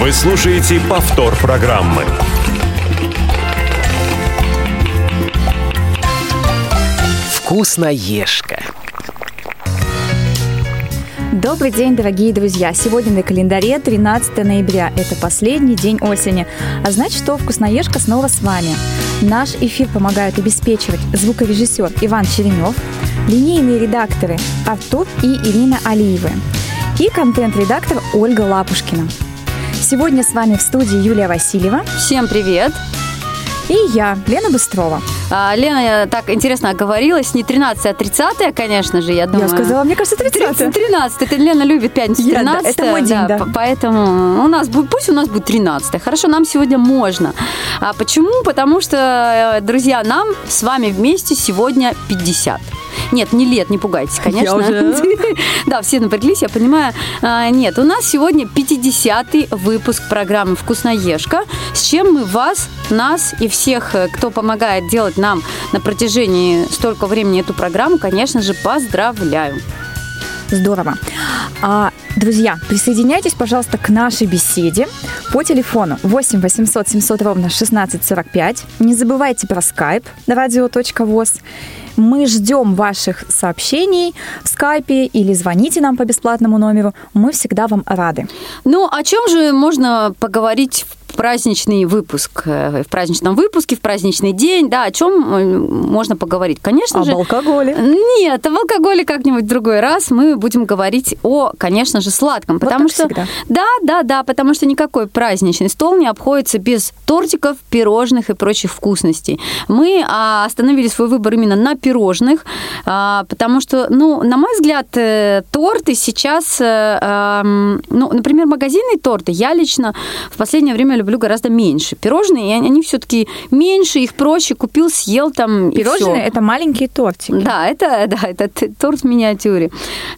Вы слушаете повтор программы. Вкусноежка. Добрый день, дорогие друзья! Сегодня на календаре 13 ноября. Это последний день осени. А значит, что «Вкусноежка» снова с вами. Наш эфир помогают обеспечивать звукорежиссер Иван Черенев, линейные редакторы Артур и Ирина Алиевы и контент-редактор Ольга Лапушкина. Сегодня с вами в студии Юлия Васильева. Всем привет! И я, Лена Быстрова. А, Лена так интересно оговорилась, не 13, а 30, конечно же, я думаю. Я сказала, мне кажется, 30. 30 13. Это Лена любит пятницу 13. Я, да, это мой день, да. Поэтому у нас будет, пусть у нас будет 13. Хорошо, нам сегодня можно. А почему? Потому что, э, друзья, нам с вами вместе сегодня 50. Нет, не лет, не пугайтесь, конечно. уже... да, все напряглись, я понимаю. А, нет, у нас сегодня 50-й выпуск программы «Вкусноежка», с чем мы вас, нас и всех, э, кто помогает делать нам на протяжении столько времени эту программу, конечно же, поздравляю. Здорово. А, друзья, присоединяйтесь, пожалуйста, к нашей беседе по телефону 8 800 700 ровно 1645. Не забывайте про skype radio.voz. Мы ждем ваших сообщений в скайпе или звоните нам по бесплатному номеру. Мы всегда вам рады. Ну, о чем же можно поговорить в праздничный выпуск, э, в праздничном выпуске, в праздничный день, да, о чем э, можно поговорить? Конечно Об же... алкоголе. Нет, об алкоголе как-нибудь в другой раз мы будем говорить о, конечно же, сладком, Вот потому что... всегда. Да, да, да, потому что никакой праздничный стол не обходится без тортиков, пирожных и прочих вкусностей. Мы а, остановили свой выбор именно на пирожных, а, потому что, ну, на мой взгляд, э, торты сейчас, э, ну, например, магазинные торты я лично в последнее время люблю гораздо меньше. Пирожные, они, они все-таки меньше, их проще купил, съел там Пирожные это маленькие тортики. Да, это, да, это торт в миниатюре.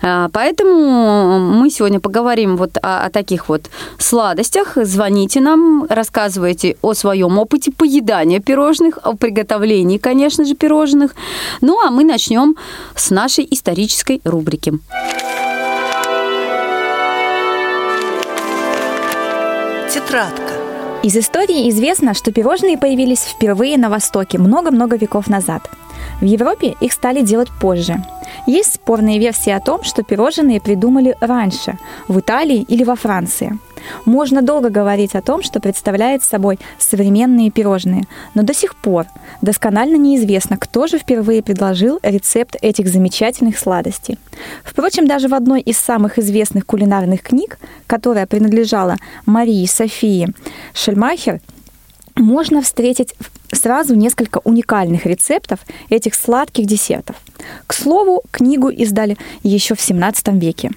А, Поэтому мы сегодня поговорим вот о, о таких вот сладостях. Звоните нам, рассказывайте о своем опыте поедания пирожных, о приготовлении, конечно же, пирожных. Ну, а мы начнем с нашей исторической рубрики. Тетрадка. Из истории известно, что пирожные появились впервые на Востоке много-много веков назад. В Европе их стали делать позже. Есть спорные версии о том, что пирожные придумали раньше, в Италии или во Франции. Можно долго говорить о том, что представляет собой современные пирожные, но до сих пор досконально неизвестно, кто же впервые предложил рецепт этих замечательных сладостей. Впрочем, даже в одной из самых известных кулинарных книг, которая принадлежала Марии Софии Шельмахер, можно встретить сразу несколько уникальных рецептов этих сладких десертов. К слову, книгу издали еще в 17 веке.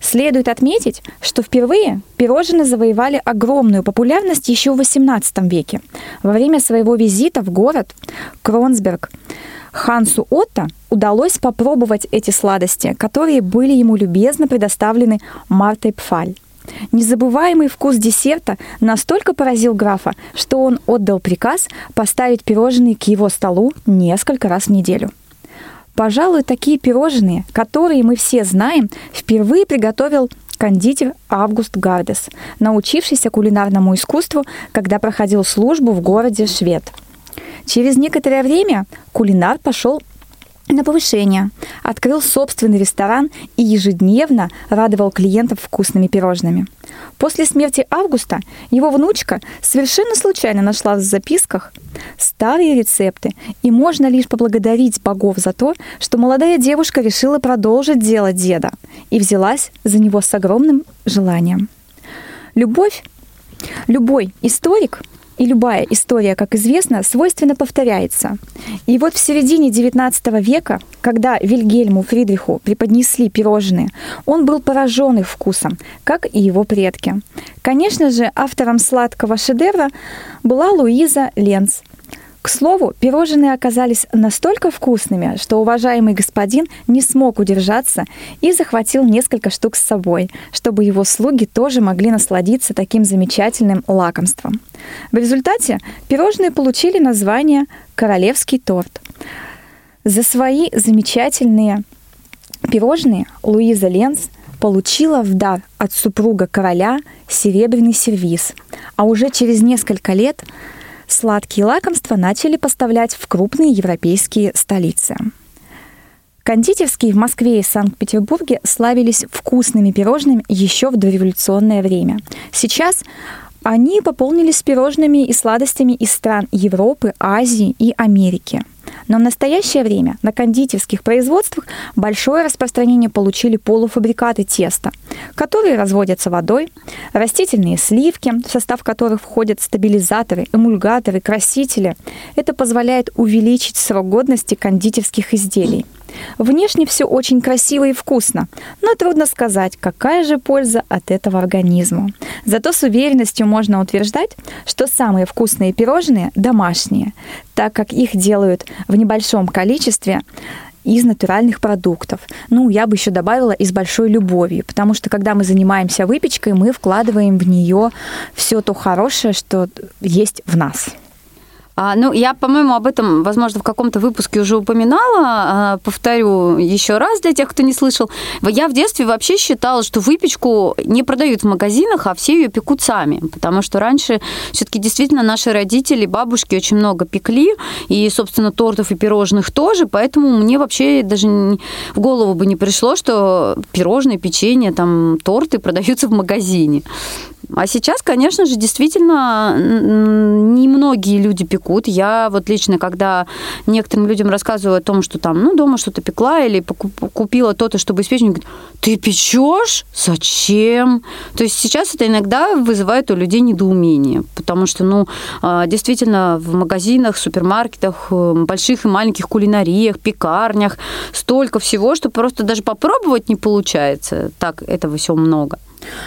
Следует отметить, что впервые пирожные завоевали огромную популярность еще в XVIII веке. Во время своего визита в город Кронсберг Хансу Отто удалось попробовать эти сладости, которые были ему любезно предоставлены Мартой Пфаль. Незабываемый вкус десерта настолько поразил графа, что он отдал приказ поставить пирожные к его столу несколько раз в неделю. Пожалуй, такие пирожные, которые мы все знаем, впервые приготовил кондитер Август Гардес, научившийся кулинарному искусству, когда проходил службу в городе Швед. Через некоторое время кулинар пошел на повышение, открыл собственный ресторан и ежедневно радовал клиентов вкусными пирожными. После смерти Августа его внучка совершенно случайно нашла в записках старые рецепты, и можно лишь поблагодарить богов за то, что молодая девушка решила продолжить дело деда и взялась за него с огромным желанием. Любовь, любой историк и любая история, как известно, свойственно повторяется. И вот в середине XIX века, когда Вильгельму Фридриху преподнесли пирожные, он был поражен их вкусом, как и его предки. Конечно же, автором сладкого шедевра была Луиза Ленц – К слову, пирожные оказались настолько вкусными, что уважаемый господин не смог удержаться и захватил несколько штук с собой, чтобы его слуги тоже могли насладиться таким замечательным лакомством. В результате пирожные получили название «Королевский торт». За свои замечательные пирожные Луиза Ленц получила в дар от супруга короля серебряный сервиз, а уже через несколько лет сладкие лакомства начали поставлять в крупные европейские столицы. Кондитерские в Москве и Санкт-Петербурге славились вкусными пирожными еще в дореволюционное время. Сейчас они пополнились пирожными и сладостями из стран Европы, Азии и Америки. Но в настоящее время на кондитерских производствах большое распространение получили полуфабрикаты теста, которые разводятся водой, растительные сливки, в состав которых входят стабилизаторы, эмульгаторы, красители. Это позволяет увеличить срок годности кондитерских изделий. Внешне все очень красиво и вкусно, но трудно сказать, какая же польза от этого организму. Зато с уверенностью можно утверждать, что самые вкусные пирожные домашние, так как их делают в небольшом количестве из натуральных продуктов. Ну, я бы еще добавила и с большой любовью, потому что когда мы занимаемся выпечкой, мы вкладываем в нее все то хорошее, что есть в нас. А, ну, я, по-моему, об этом, возможно, в каком-то выпуске уже упоминала. А, повторю еще раз для тех, кто не слышал. Я в детстве вообще считала, что выпечку не продают в магазинах, а все ее пекут сами. Потому что раньше все-таки действительно наши родители, бабушки очень много пекли. И, собственно, тортов и пирожных тоже. Поэтому мне вообще даже в голову бы не пришло, что пирожные, печенье, там, торты продаются в магазине. А сейчас, конечно же, действительно немногие люди пекут. Я вот лично, когда некоторым людям рассказываю о том, что там, ну, дома что-то пекла или купила то-то, чтобы испечь, они говорят, ты печешь? Зачем? То есть сейчас это иногда вызывает у людей недоумение, потому что, ну, а, действительно, в магазинах, супермаркетах, э, больших и маленьких кулинариях, пекарнях столько всего, что просто даже попробовать не получается. Так, этого все много.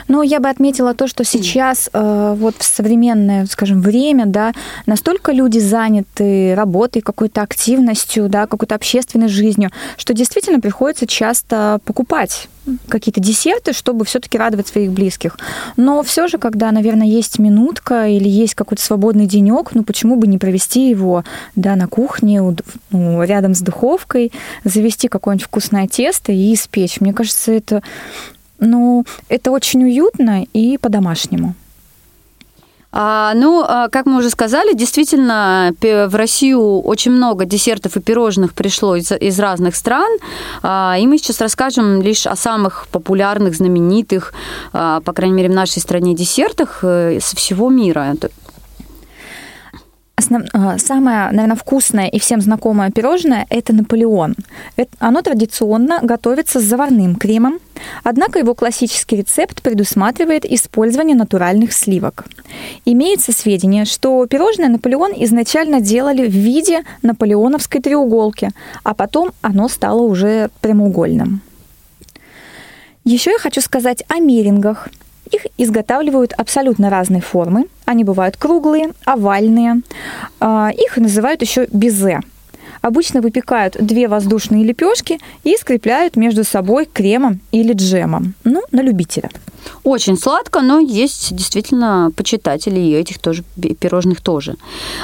Но я бы отметила то, что сейчас э, вот в современное, скажем, время, да, настолько люди заняты работой, какой-то активностью, да, какой-то общественной жизнью, что действительно приходится часто покупать какие-то десерты, чтобы все-таки радовать своих близких. Но все же, когда, наверное, есть минутка или есть какой-то свободный денек, ну почему бы не провести его да, на кухне, ну, рядом с духовкой, завести какое-нибудь вкусное тесто и испечь. Мне кажется, это ну, это очень уютно и по-домашнему. А, ну, а, как мы уже сказали, действительно, в Россию очень много десертов и пирожных пришло из, из разных стран. А, и мы сейчас расскажем лишь о самых популярных, знаменитых, а, по крайней мере, в нашей стране десертах э, со всего мира. Основ... А, самое, наверное, вкусное и всем знакомое пирожное – это Наполеон. Это... Оно традиционно готовится с заварным кремом, однако его классический рецепт предусматривает использование натуральных сливок. Имеется сведения, что пирожное Наполеон изначально делали в виде наполеоновской треуголки, а потом оно стало уже прямоугольным. Еще я хочу сказать о мерингах – их изготавливают абсолютно разной формы. Они бывают круглые, овальные. А, их называют еще безе. Обычно выпекают две воздушные лепешки и скрепляют между собой кремом или джемом. Ну, на любителя. Очень сладко, но есть действительно почитатели и этих тоже пирожных тоже.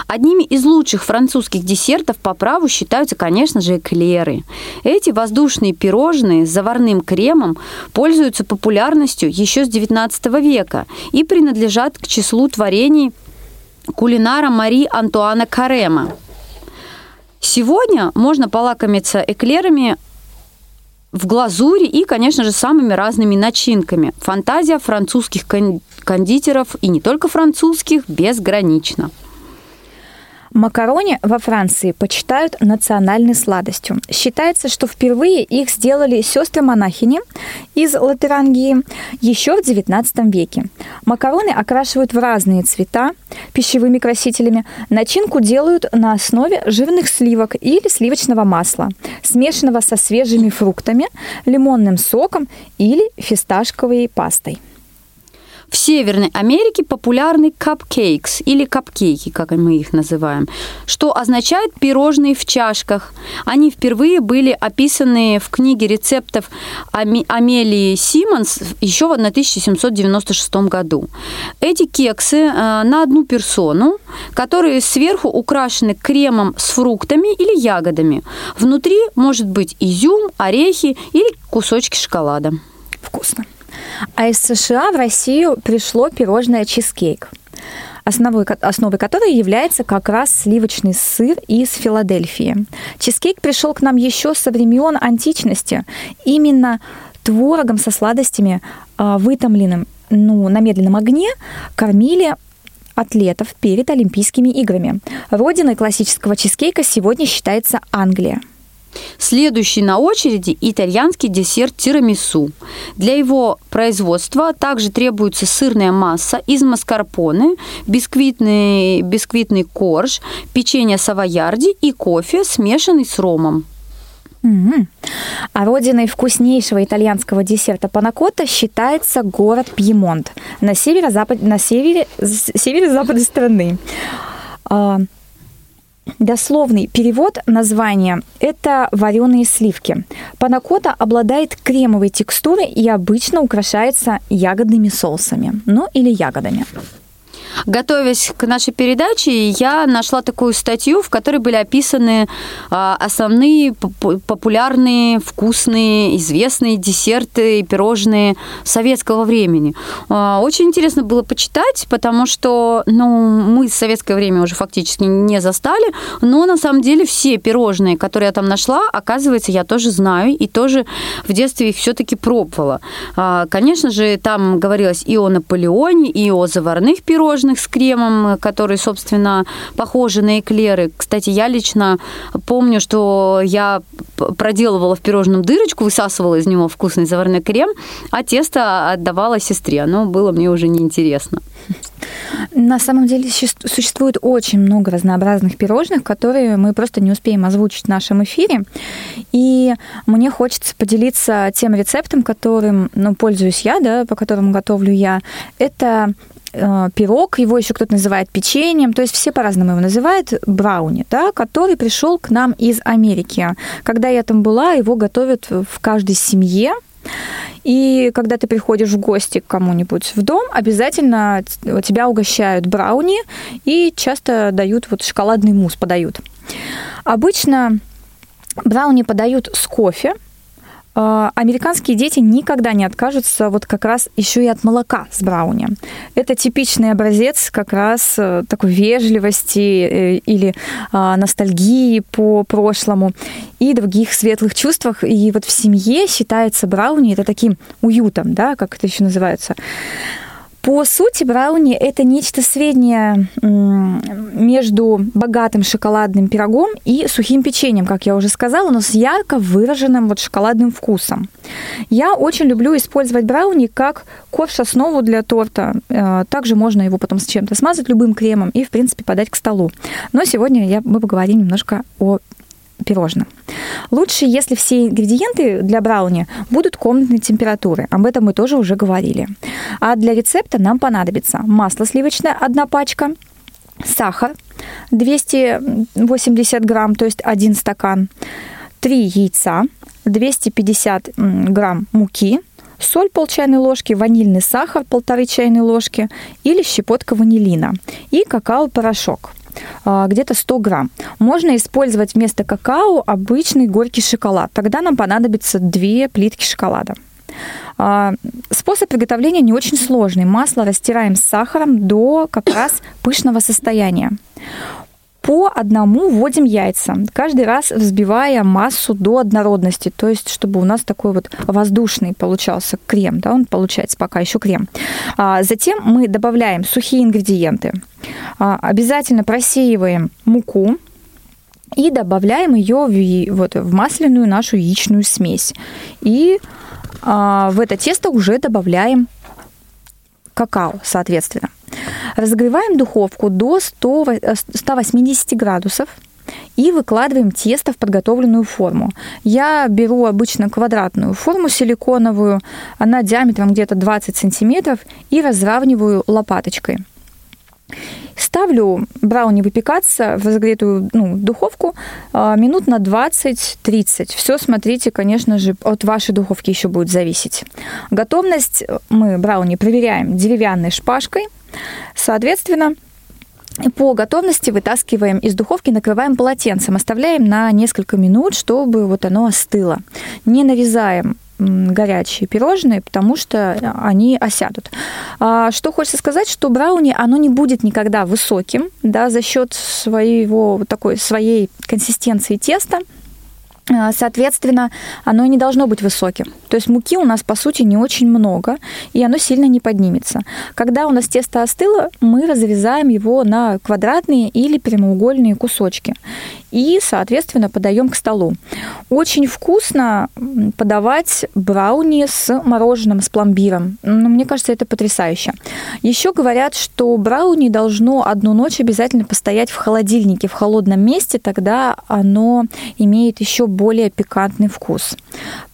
Одними из лучших французских десертов по праву считаются, конечно же, эклеры. Эти воздушные пирожные с заварным кремом пользуются популярностью еще с XIX века и принадлежат к числу творений кулинара Мари Антуана Карема. Сегодня можно полакомиться эклерами в глазури и, конечно же, самыми разными начинками. Фантазия французских кондитеров и не только французских безгранична. Макарони во Франции почитают национальной сладостью. Считается, что впервые их сделали сестры-монахини из Латерангии еще в XIX веке. Макароны окрашивают в разные цвета пищевыми красителями. Начинку делают на основе жирных сливок или сливочного масла, смешанного со свежими фруктами, лимонным соком или фисташковой пастой. В Северной Америке популярны капкейкс или капкейки, как мы их называем, что означает пирожные в чашках. Они впервые были описаны в книге рецептов Амелии Симмонс еще в 1796 году. Эти кексы э, на одну персону, которые сверху украшены кремом с фруктами или ягодами. Внутри может быть изюм, орехи или кусочки шоколада. Вкусно. А из США в Россию пришло пирожное чизкейк основой, основой которой является как раз сливочный сыр из Филадельфии. Чизкейк пришел к нам еще со времен античности. Именно творогом со сладостями, а, вытомленным ну, на медленном огне, кормили атлетов перед Олимпийскими играми. Родиной классического чизкейка сегодня считается Англия. Следующий на очереди итальянский десерт тирамису. Для его производства также требуется сырная масса из маскарпоне, бисквитный, бисквитный корж, печенье савоярди и кофе, смешанный с ромом. Mm-hmm. А родиной вкуснейшего итальянского десерта панакота считается город Пьемонт на северо-запад, на севере, северо-западе страны. Дословный перевод названия – это вареные сливки. Панакота обладает кремовой текстурой и обычно украшается ягодными соусами, ну или ягодами. Готовясь к нашей передаче, я нашла такую статью, в которой были описаны а, основные популярные, вкусные, известные десерты и пирожные советского времени. А, очень интересно было почитать, потому что ну, мы советское время уже фактически не застали, но на самом деле все пирожные, которые я там нашла, оказывается, я тоже знаю и тоже в детстве их все-таки пробовала. А, конечно же, там говорилось и о Наполеоне, и о заварных пирожных, пирожных с кремом, которые, собственно, похожи на эклеры. Кстати, я лично помню, что я проделывала в пирожном дырочку, высасывала из него вкусный заварной крем, а тесто отдавала сестре. Оно было мне уже неинтересно. На самом деле существует очень много разнообразных пирожных, которые мы просто не успеем озвучить в нашем эфире. И мне хочется поделиться тем рецептом, которым ну, пользуюсь я, да, по которому готовлю я. Это Э, пирог, его еще кто-то называет печеньем, то есть все по-разному его называют, брауни, да, который пришел к нам из Америки. Когда я там была, его готовят в каждой семье, и когда ты приходишь в гости к кому-нибудь в дом, обязательно тебя угощают брауни и часто дают вот шоколадный мусс подают. Обычно брауни подают с кофе, американские дети никогда не откажутся вот как раз еще и от молока с брауни. Это типичный образец как раз э, такой вежливости э, или а, ностальгии по прошлому и других светлых чувствах. И вот в семье считается брауни это таким уютом, да, как это еще называется. По сути, брауни – это нечто среднее между богатым шоколадным пирогом и сухим печеньем, как я уже сказала, но с ярко выраженным вот шоколадным вкусом. Я очень люблю использовать брауни как ковш-основу для торта. Э, также можно его потом с чем-то смазать любым кремом и, в принципе, подать к столу. Но сегодня я, мы поговорим немножко о пирожным. Лучше, если все ингредиенты для брауни будут комнатной температуры. Об этом мы тоже уже говорили. А для рецепта нам понадобится масло сливочное, одна пачка, сахар 280 грамм, то есть один стакан, 3 яйца, 250 грамм муки, соль пол чайной ложки, ванильный сахар полторы чайной ложки или щепотка ванилина и какао-порошок – где-то 100 грамм. Можно использовать вместо какао обычный горький шоколад. Тогда нам понадобится 2 плитки шоколада. А, способ приготовления не очень сложный. Масло растираем с сахаром до как раз пышного состояния по одному вводим яйца, каждый раз взбивая массу до однородности, то есть чтобы у нас такой вот воздушный получался крем, да, он получается пока еще крем. А затем мы добавляем сухие ингредиенты, а, обязательно просеиваем муку, и добавляем ее в, вот, в масляную нашу яичную смесь. И а, в это тесто уже добавляем какао, соответственно. Разогреваем духовку до 100, 180 градусов и выкладываем тесто в подготовленную форму. Я беру обычно квадратную форму силиконовую, она диаметром где-то 20 сантиметров, и разравниваю лопаточкой. Ставлю брауни выпекаться в разогретую ну, духовку а, минут на 20-30. Все смотрите, конечно же, от вашей духовки еще будет зависеть. Готовность мы брауни проверяем деревянной шпажкой. Соответственно, по готовности вытаскиваем из духовки, накрываем полотенцем, оставляем на несколько минут, чтобы вот оно остыло. Не нарезаем горячие пирожные, потому что они осядут. А что хочется сказать, что брауни, оно не будет никогда высоким, да, за счет своего такой своей консистенции теста, Соответственно, оно не должно быть высоким. То есть муки у нас, по сути, не очень много, и оно сильно не поднимется. Когда у нас тесто остыло, мы разрезаем его на квадратные или прямоугольные кусочки и, соответственно, подаем к столу. Очень вкусно подавать брауни с мороженым, с пломбиром. Ну, мне кажется, это потрясающе. Еще говорят, что брауни должно одну ночь обязательно постоять в холодильнике, в холодном месте, тогда оно имеет еще более пикантный вкус.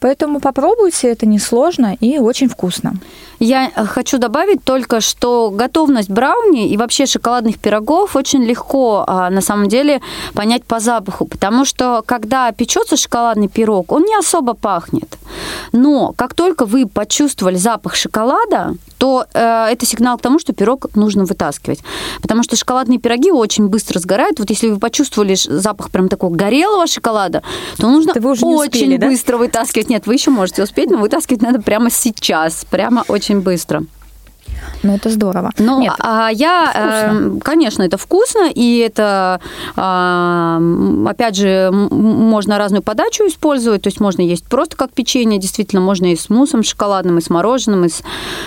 Поэтому попробуйте, это несложно и очень вкусно. Я хочу добавить только, что готовность брауни и вообще шоколадных пирогов очень легко а, на самом деле понять по запаху, потому что когда печется шоколадный пирог, он не особо пахнет. Но как только вы почувствовали запах шоколада, то э, это сигнал к тому, что пирог нужно вытаскивать. Потому что шоколадные пироги очень быстро сгорают. Вот если вы почувствовали запах прям такого горелого шоколада, то нужно очень успели, быстро да? вытаскивать. Нет, вы еще можете успеть, но вытаскивать надо прямо сейчас, прямо очень быстро. Ну, это здорово. Ну, Нет, а я, вкусно. Э, конечно, это вкусно, и это, а, опять же, можно разную подачу использовать, то есть можно есть просто как печенье, действительно, можно и с муссом шоколадным, и с мороженым, и с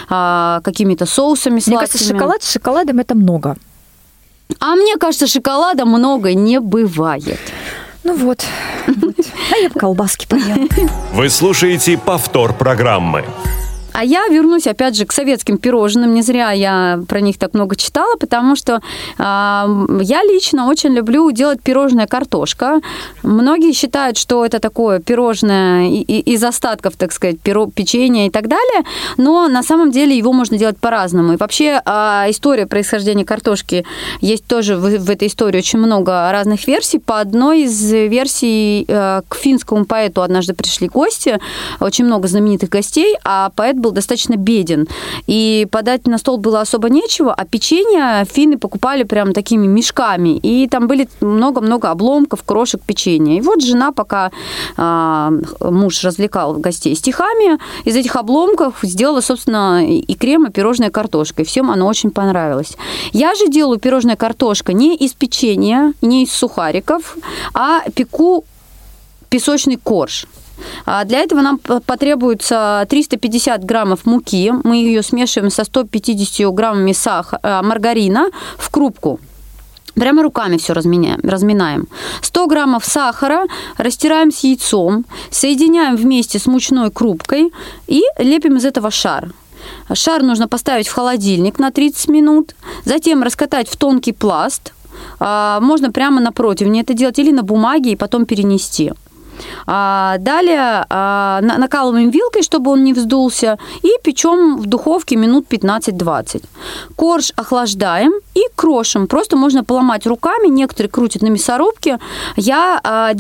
а, какими-то соусами сладкими. Мне кажется, шоколад с шоколадом это много. А мне кажется, шоколада много не бывает. Ну вот. вот. А я колбаски поем. Вы слушаете повтор программы. А я вернусь опять же к советским пирожным. Не зря я про них так много читала, потому что э, я лично очень люблю делать пирожное картошка. Многие считают, что это такое пирожное из остатков, так сказать, пиро, печенья и так далее, но на самом деле его можно делать по-разному. И вообще э, история происхождения картошки есть тоже в, в этой истории очень много разных версий. По одной из версий э, к финскому поэту однажды пришли гости, очень много знаменитых гостей, а поэт был достаточно беден. И подать на стол было особо нечего, а печенье финны покупали прям такими мешками. И там были много-много обломков, крошек печенья. И вот жена, пока а, муж развлекал гостей стихами, из этих обломков сделала, собственно, и крем, и пирожная картошка. И всем оно очень понравилось. Я же делаю пирожная картошка не из печенья, не из сухариков, а пеку песочный корж. А для этого нам потребуется 350 граммов муки. Мы ее смешиваем со 150 граммами сах... Э, маргарина в крупку. Прямо руками все разменяем, разминаем. 100 граммов сахара растираем с яйцом, соединяем вместе с мучной крупкой и лепим из этого шар. Шар нужно поставить в холодильник на 30 минут, затем раскатать в тонкий пласт. А, можно прямо на противне это делать или на бумаге и потом перенести. А, далее а, накалываем вилкой, чтобы он не вздулся, и печем в духовке минут 15-20. Корж охлаждаем и крошим. Просто можно поломать руками, некоторые крутят на мясорубке. Я а,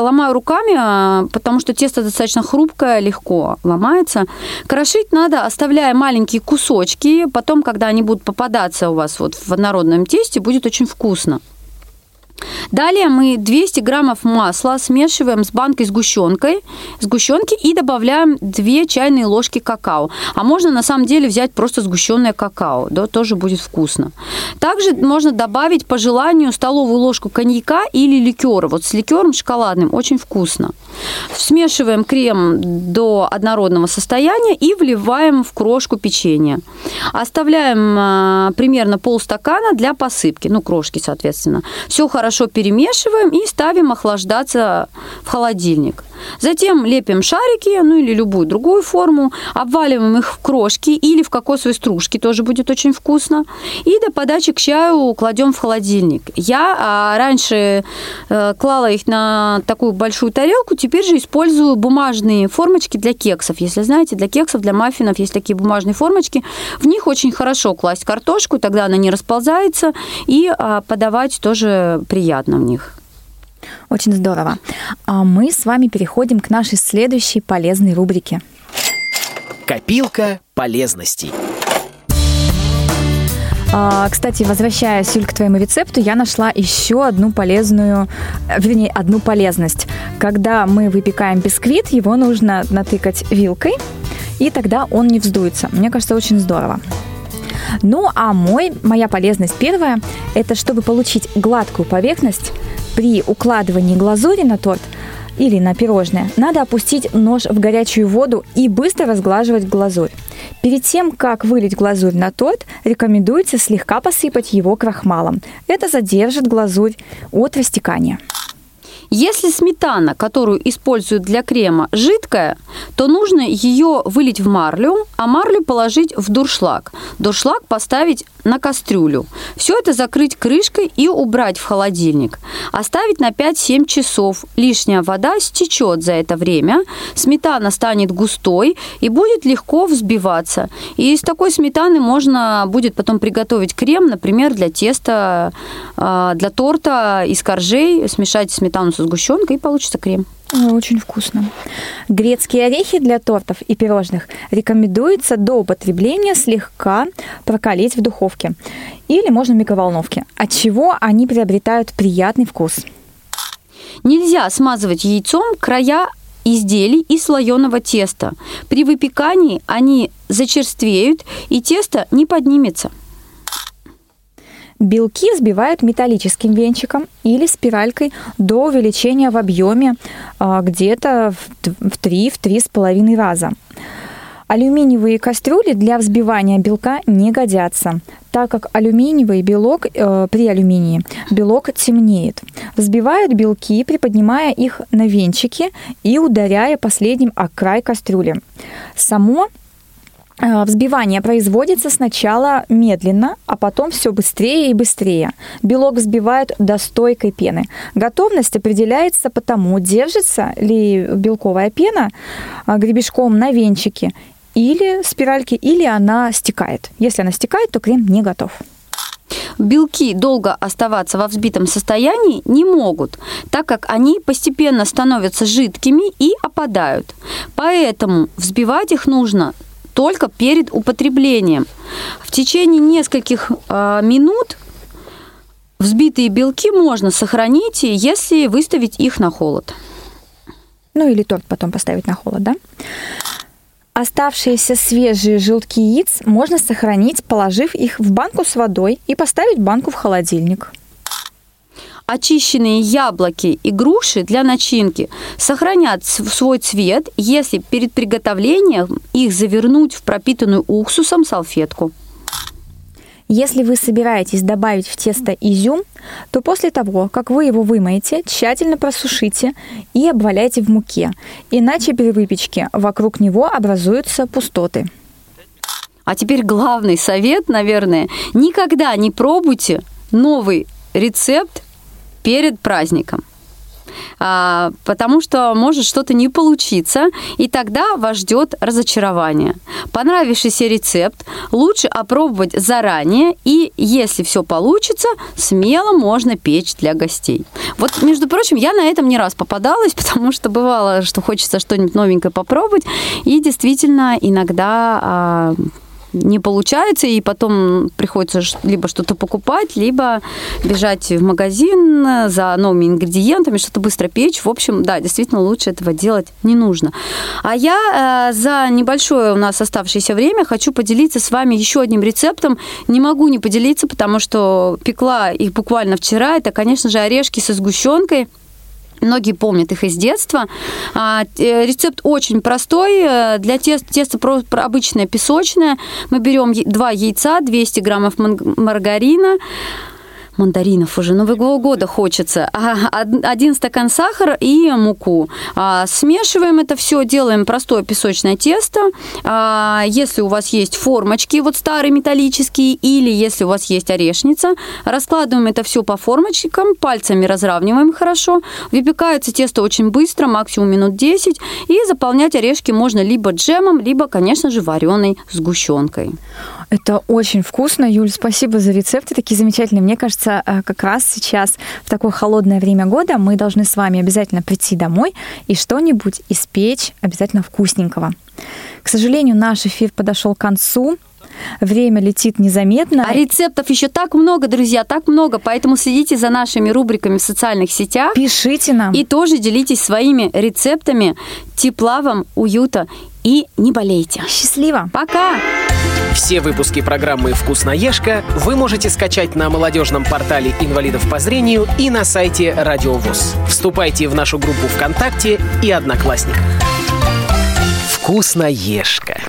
ломаю руками, потому что тесто достаточно хрупкое, легко ломается. Крошить надо, оставляя маленькие кусочки, потом, когда они будут попадаться у вас вот в однородном тесте, будет очень вкусно. Далее мы 200 граммов масла смешиваем с банкой сгущенкой, сгущенки и добавляем 2 чайные ложки какао. А можно на самом деле взять просто сгущенное какао, да, тоже будет вкусно. Также можно добавить по желанию столовую ложку коньяка или ликера. Вот с ликером шоколадным очень вкусно. Смешиваем крем до однородного состояния и вливаем в крошку печенья. Оставляем а, примерно полстакана для посыпки, ну, крошки, соответственно. Все хорошо перемешиваем и ставим охлаждаться в холодильник. Затем лепим шарики, ну или любую другую форму, обваливаем их в крошки или в кокосовые стружки, тоже будет очень вкусно. И до подачи к чаю кладем в холодильник. Я а, раньше а, клала их на такую большую тарелку, теперь же использую бумажные формочки для кексов. Если знаете, для кексов, для маффинов есть такие бумажные формочки. В них очень хорошо класть картошку, тогда она не расползается, и а, подавать тоже приятно в них. Очень здорово. А мы с вами переходим к нашей следующей полезной рубрике. Копилка полезностей. А, кстати, возвращаясь, Юль, к твоему рецепту, я нашла еще одну полезную, э, вернее, одну полезность. Когда мы выпекаем бисквит, его нужно натыкать вилкой, и тогда он не вздуется. Мне кажется, очень здорово. Ну, а мой, моя полезность первая, это чтобы получить гладкую поверхность при укладывании глазури на торт или на пирожное, надо опустить нож в горячую воду и быстро разглаживать глазурь. Перед тем, как вылить глазурь на торт, рекомендуется слегка посыпать его крахмалом. Это задержит глазурь от растекания. Если сметана, которую используют для крема, жидкая, то нужно ее вылить в марлю, а марлю положить в дуршлаг. Дуршлаг поставить на кастрюлю. Все это закрыть крышкой и убрать в холодильник. Оставить на 5-7 часов. Лишняя вода стечет за это время. Сметана станет густой и будет легко взбиваться. И из такой сметаны можно будет потом приготовить крем, например, для теста, а, для торта из коржей, смешать сметану со сгущенкой и получится крем. Очень вкусно. Грецкие орехи для тортов и пирожных рекомендуется до употребления слегка прокалить в духовке или можно в микроволновке, от чего они приобретают приятный вкус. Нельзя смазывать яйцом края изделий из слоеного теста. При выпекании они зачерствеют и тесто не поднимется. Белки взбивают металлическим венчиком или спиралькой до увеличения в объеме а, где-то в 3-3,5 раза. Алюминиевые кастрюли для взбивания белка не годятся, так как алюминиевый белок э, при алюминии белок темнеет. Взбивают белки, приподнимая их на венчики и ударяя последним о край кастрюли. Само взбивание производится сначала медленно, а потом все быстрее и быстрее. Белок взбивают до стойкой пены. Готовность определяется по тому, держится ли белковая пена э, гребешком на венчике или спиральке, или она стекает. Если она стекает, то крем не готов. Белки долго оставаться во взбитом состоянии не могут, так как они постепенно становятся жидкими и опадают. Поэтому взбивать их нужно только перед употреблением. В течение нескольких э, минут взбитые белки можно сохранить, если выставить их на холод. Ну или торт потом поставить на холод, да? Оставшиеся свежие желтки яиц можно сохранить, положив их в банку с водой и поставить банку в холодильник очищенные яблоки и груши для начинки сохранят свой цвет, если перед приготовлением их завернуть в пропитанную уксусом салфетку. Если вы собираетесь добавить в тесто изюм, то после того, как вы его вымоете, тщательно просушите и обваляйте в муке, иначе при выпечке вокруг него образуются пустоты. А теперь главный совет, наверное, никогда не пробуйте новый рецепт перед праздником а, потому что может что-то не получиться, и тогда вас ждет разочарование. Понравившийся рецепт лучше опробовать заранее, и если все получится, смело можно печь для гостей. Вот, между прочим, я на этом не раз попадалась, потому что бывало, что хочется что-нибудь новенькое попробовать, и действительно иногда а, не получается, и потом приходится либо что-то покупать, либо бежать в магазин за новыми ингредиентами, что-то быстро печь. В общем, да, действительно лучше этого делать не нужно. А я э, за небольшое у нас оставшееся время хочу поделиться с вами еще одним рецептом. Не могу не поделиться, потому что пекла их буквально вчера. Это, конечно же, орешки со сгущенкой. Многие помнят их из детства. А, э, рецепт очень простой. Э, для теста, тесто обычное песочное. Мы берем два яйца, 200 граммов маргарина, мандаринов уже Нового года хочется. Один стакан сахара и муку. А, смешиваем это все, делаем простое песочное тесто. А, если у вас есть формочки, вот старые металлические, или если у вас есть орешница, раскладываем это все по формочкам, пальцами разравниваем хорошо. Выпекается тесто очень быстро, максимум минут 10. И заполнять орешки можно либо джемом, либо, конечно же, вареной сгущенкой. Это очень вкусно, Юль, спасибо за рецепты такие замечательные. Мне кажется, э, как раз сейчас, в такое холодное время года, мы должны с вами обязательно прийти домой и что-нибудь испечь обязательно вкусненького. К сожалению, наш эфир подошел к концу. Время летит незаметно. А рецептов еще так много, друзья, так много. Поэтому следите за нашими рубриками в социальных сетях. Пишите нам. И тоже делитесь своими рецептами тепла вам, уюта и не болейте. Счастливо. Пока! Все выпуски программы «Вкусноежка» вы можете скачать на молодежном портале инвалидов по зрению и на сайте Радио ВОЗ. Вступайте в нашу группу ВКонтакте и Одноклассниках. «Вкусноежка».